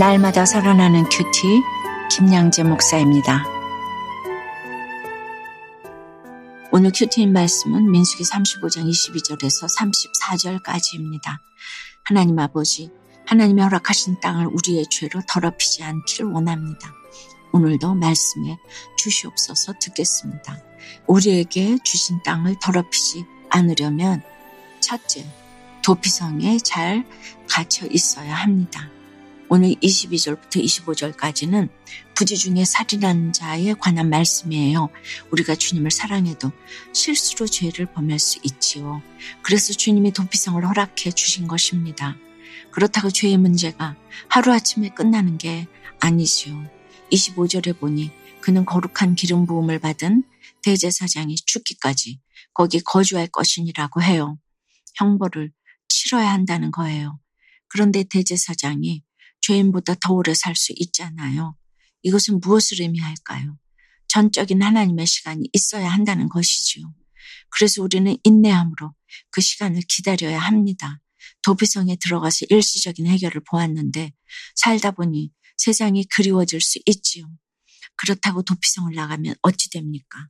날마다 살아나는 큐티 김양재 목사입니다. 오늘 큐티인 말씀은 민수기 35장 22절에서 34절까지입니다. 하나님 아버지, 하나님이 허락하신 땅을 우리의 죄로 더럽히지 않기를 원합니다. 오늘도 말씀해 주시옵소서 듣겠습니다. 우리에게 주신 땅을 더럽히지 않으려면 첫째, 도피성에 잘 갇혀 있어야 합니다. 오늘 22절부터 25절까지는 부지 중에 살인한 자에 관한 말씀이에요. 우리가 주님을 사랑해도 실수로 죄를 범할 수 있지요. 그래서 주님이 도피성을 허락해 주신 것입니다. 그렇다고 죄의 문제가 하루아침에 끝나는 게 아니지요. 25절에 보니 그는 거룩한 기름 부음을 받은 대제사장이 죽기까지 거기 거주할 것이니라고 해요. 형벌을 치러야 한다는 거예요. 그런데 대제사장이 죄인보다 더 오래 살 수 있잖아요. 이것은 무엇을 의미할까요? 전적인 하나님의 시간이 있어야 한다는 것이지요. 그래서 우리는 인내함으로 그 시간을 기다려야 합니다. 도피성에 들어가서 일시적인 해결을 보았는데 살다 보니 세상이 그리워질 수 있지요. 그렇다고 도피성을 나가면 어찌 됩니까?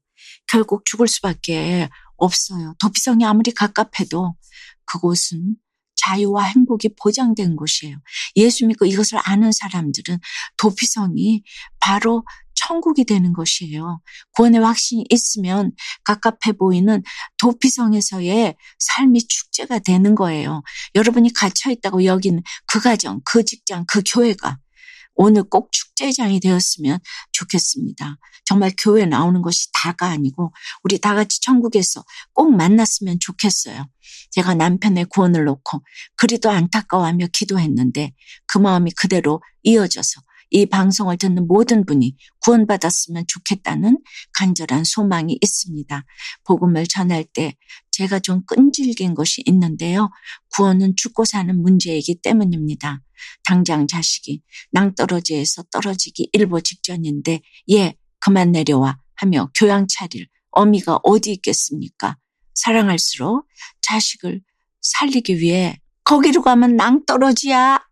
결국 죽을 수밖에 없어요. 도피성이 아무리 가깝해도 그곳은 자유와 행복이 보장된 곳이에요. 예수 믿고 이것을 아는 사람들은 도피성이 바로 천국이 되는 것이에요. 구원의 확신이 있으면 갑갑해 보이는 도피성에서의 삶이 축제가 되는 거예요. 여러분이 갇혀 있다고 여기는 그 가정, 그 직장, 그 교회가 오늘 꼭 축제장이 되었으면 좋겠습니다. 정말 교회 나오는 것이 다가 아니고 우리 다 같이 천국에서 꼭 만났으면 좋겠어요. 제가 남편의 구원을 놓고 그리도 안타까워하며 기도했는데 그 마음이 그대로 이어져서 이 방송을 듣는 모든 분이 구원받았으면 좋겠다는 간절한 소망이 있습니다. 복음을 전할 때 제가 좀 끈질긴 것이 있는데요. 구원은 죽고 사는 문제이기 때문입니다. 당장 자식이 낭떠러지에서 떨어지기 일보 직전인데 예, 그만 내려와 하며 교양 차릴 어미가 어디 있겠습니까? 사랑할수록 자식을 살리기 위해 거기로 가면 낭떠러지야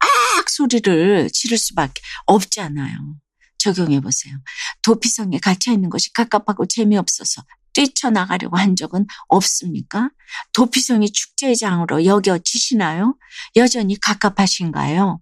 악 소리를 지를 수밖에 없잖아요. 적용해 보세요. 도피성에 갇혀 있는 것이 갑갑하고 재미없어서 뛰쳐나가려고 한 적은 없습니까? 도피성이 축제장으로 여겨지시나요? 여전히 갑갑하신가요?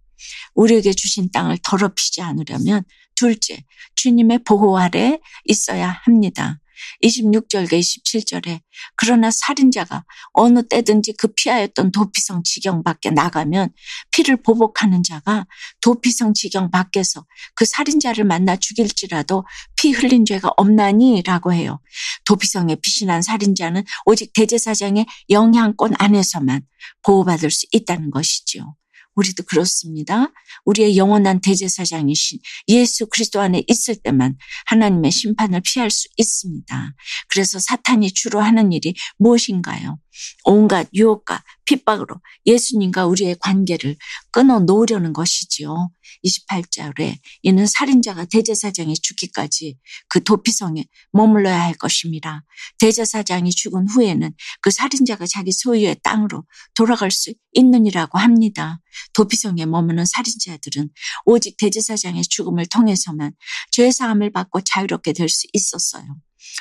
우리에게 주신 땅을 더럽히지 않으려면 둘째, 주님의 보호 아래 있어야 합니다. 26절과 27절에 그러나 살인자가 어느 때든지 그 피하였던 도피성 지경 밖에 나가면 피를 보복하는 자가 도피성 지경 밖에서 그 살인자를 만나 죽일지라도 피 흘린 죄가 없나니라고 해요. 도피성에 피신한 살인자는 오직 대제사장의 영향권 안에서만 보호받을 수 있다는 것이지요. 우리도 그렇습니다. 우리의 영원한 대제사장이신 예수 그리스도 안에 있을 때만 하나님의 심판을 피할 수 있습니다. 그래서 사탄이 주로 하는 일이 무엇인가요? 온갖 유혹과 핍박으로 예수님과 우리의 관계를 끊어 놓으려는 것이지요. 28절에 이는 살인자가 대제사장이 죽기까지 그 도피성에 머물러야 할 것입니다. 대제사장이 죽은 후에는 그 살인자가 자기 소유의 땅으로 돌아갈 수 있느니라고 합니다. 도피성에 머무는 살인자들은 오직 대제사장의 죽음을 통해서만 죄사함을 받고 자유롭게 될 수 있었어요.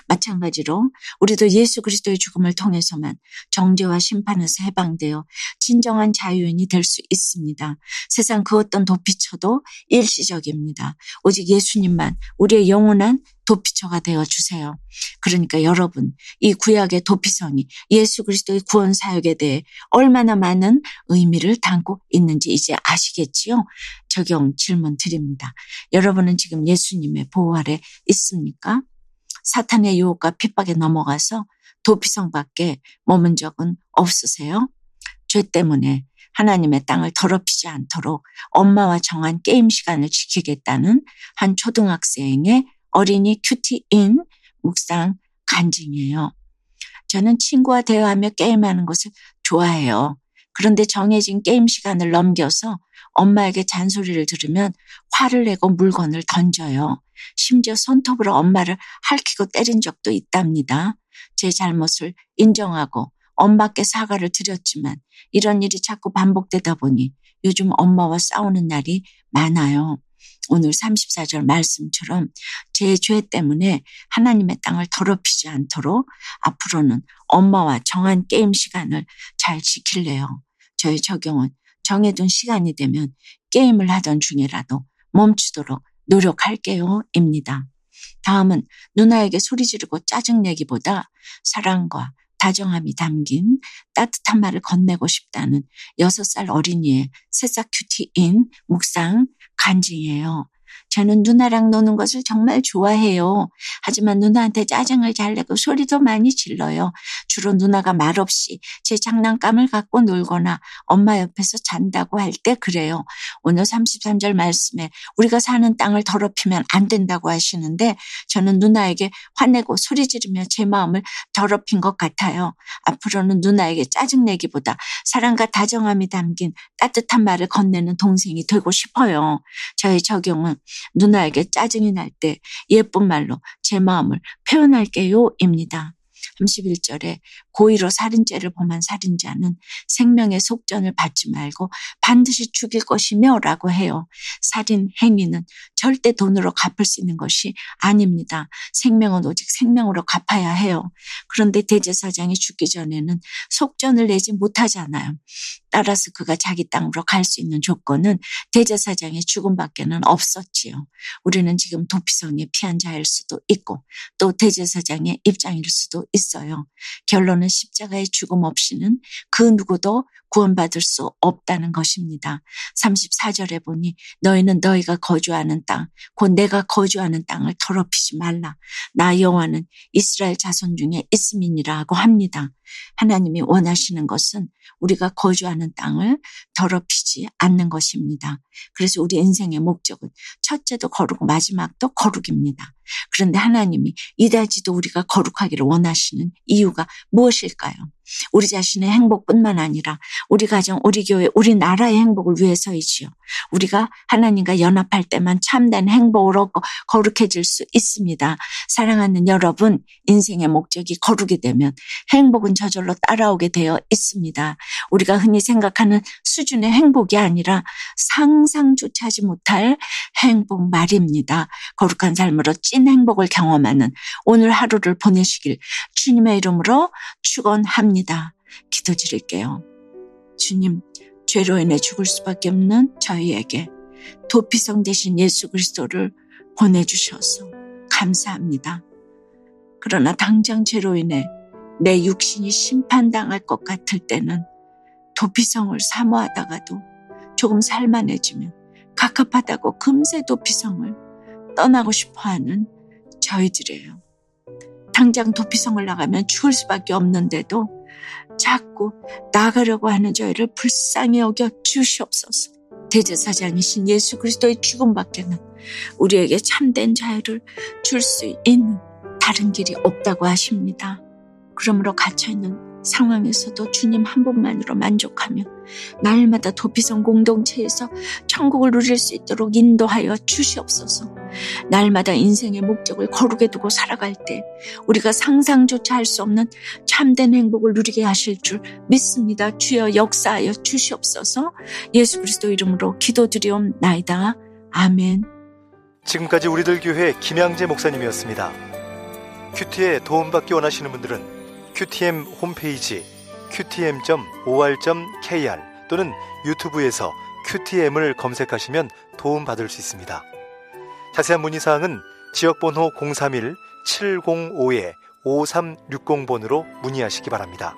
마찬가지로 우리도 예수 그리스도의 죽음을 통해서만 정죄와 심판에서 해방되어 진정한 자유인이 될 수 있습니다. 세상 그 어떤 도피처도 일시적입니다. 오직 예수님만 우리의 영원한 도피처가 되어 주세요. 그러니까 여러분, 이 구약의 도피성이 예수 그리스도의 구원 사역에 대해 얼마나 많은 의미를 담고 있는지 이제 아시겠지요? 적용 질문 드립니다. 여러분은 지금 예수님의 보호 아래 있습니까? 사탄의 유혹과 핍박에 넘어가서 도피성 밖에 머문 적은 없으세요? 죄 때문에 하나님의 땅을 더럽히지 않도록 엄마와 정한 게임 시간을 지키겠다는 한 초등학생의 어린이 큐티인 묵상 간증이에요. 저는 친구와 대화하며 게임하는 것을 좋아해요. 그런데 정해진 게임 시간을 넘겨서 엄마에게 잔소리를 들으면 화를 내고 물건을 던져요. 심지어 손톱으로 엄마를 핥히고 때린 적도 있답니다. 제 잘못을 인정하고 엄마께 사과를 드렸지만 이런 일이 자꾸 반복되다 보니 요즘 엄마와 싸우는 날이 많아요. 오늘 34절 말씀처럼 제 죄 때문에 하나님의 땅을 더럽히지 않도록 앞으로는 엄마와 정한 게임 시간을 잘 지킬래요. 저의 적용은 정해둔 시간이 되면 게임을 하던 중이라도 멈추도록 노력할게요. 입니다. 다음은 누나에게 소리 지르고 짜증내기보다 사랑과 다정함이 담긴 따뜻한 말을 건네고 싶다는 6살 어린이의 새싹 큐티인 묵상 간증이에요. 저는 누나랑 노는 것을 정말 좋아해요. 하지만 누나한테 짜증을 잘 내고 소리도 많이 질러요. 주로 누나가 말없이 제 장난감을 갖고 놀거나 엄마 옆에서 잔다고 할 때 그래요. 오늘 33절 말씀에 우리가 사는 땅을 더럽히면 안 된다고 하시는데 저는 누나에게 화내고 소리 지르며 제 마음을 더럽힌 것 같아요. 앞으로는 누나에게 짜증내기보다 사랑과 다정함이 담긴 따뜻한 말을 건네는 동생이 되고 싶어요. 저의 적용은 누나에게 짜증이 날 때 예쁜 말로 제 마음을 표현할게요. 입니다. 31절에 고의로 살인죄를 범한 살인자는 생명의 속전을 받지 말고 반드시 죽일 것이며 라고 해요. 살인 행위는 절대 돈으로 갚을 수 있는 것이 아닙니다. 생명은 오직 생명으로 갚아야 해요. 그런데 대제사장이 죽기 전에는 속전을 내지 못하잖아요. 따라서 그가 자기 땅으로 갈 수 있는 조건은 대제사장의 죽음밖에는 없었지요. 우리는 지금 도피성에 피한 자일 수도 있고 또 대제사장의 입장일 수도 있어요. 결론은 십자가의 죽음 없이는 그 누구도 구원받을 수 없다는 것입니다. 34절에 보니 너희는 너희가 거주하는 땅, 곧 내가 거주하는 땅을 더럽히지 말라. 나 여호와는 이스라엘 자손 중에 있음이니라고 합니다. 하나님이 원하시는 것은 우리가 거주하는 땅을 더럽히지 않는 것입니다. 그래서 우리 인생의 목적은 첫째도 거룩, 마지막도 거룩입니다. 그런데 하나님이 이다지도 우리가 거룩하기를 원하시는 이유가 무엇일까요? 우리 자신의 행복뿐만 아니라 우리 가정, 우리 교회, 우리 나라의 행복을 위해서이지요. 우리가 하나님과 연합할 때만 참된 행복을 얻고 거룩해질 수 있습니다. 사랑하는 여러분, 인생의 목적이 거룩이 되면 행복은 저절로 따라오게 되어 있습니다. 우리가 흔히 생각하는 수준의 행복이 아니라 상상조차 하지 못할 행복 말입니다. 거룩한 삶으로 찐 행복을 경험하는 오늘 하루를 보내시길 주님의 이름으로 축원 합니다. 기도 드릴게요. 주님, 죄로 인해 죽을 수밖에 없는 저희에게 도피성 대신 예수 그리스도를 보내주셔서 감사합니다. 그러나 당장 죄로 인해 내 육신이 심판당할 것 같을 때는 도피성을 사모하다가도 조금 살만해지면 갑갑하다고 금세 도피성을 떠나고 싶어 하는 저희들이에요. 당장 도피성을 나가면 죽을 수밖에 없는데도 자꾸 나가려고 하는 저희를 불쌍히 여겨 주시옵소서. 대제사장이신 예수 그리스도의 죽음밖에는 우리에게 참된 자유를 줄 수 있는 다른 길이 없다고 하십니다. 그러므로 갇혀있는 상황에서도 주님 한 분만으로 만족하며 날마다 도피성 공동체에서 천국을 누릴 수 있도록 인도하여 주시옵소서. 날마다 인생의 목적을 거룩에 두고 살아갈 때 우리가 상상조차 할 수 없는 참된 행복을 누리게 하실 줄 믿습니다. 주여 역사하여 주시옵소서. 예수 그리스도 이름으로 기도드리옵나이다. 아멘. 지금까지 우리들 교회 김양재 목사님이었습니다. 큐티에 도움받기 원하시는 분들은 QTM 홈페이지 qtm.or.kr 또는 유튜브에서 QTM을 검색하시면 도움받을 수 있습니다. 자세한 문의사항은 지역번호 031-705-5360번으로 문의하시기 바랍니다.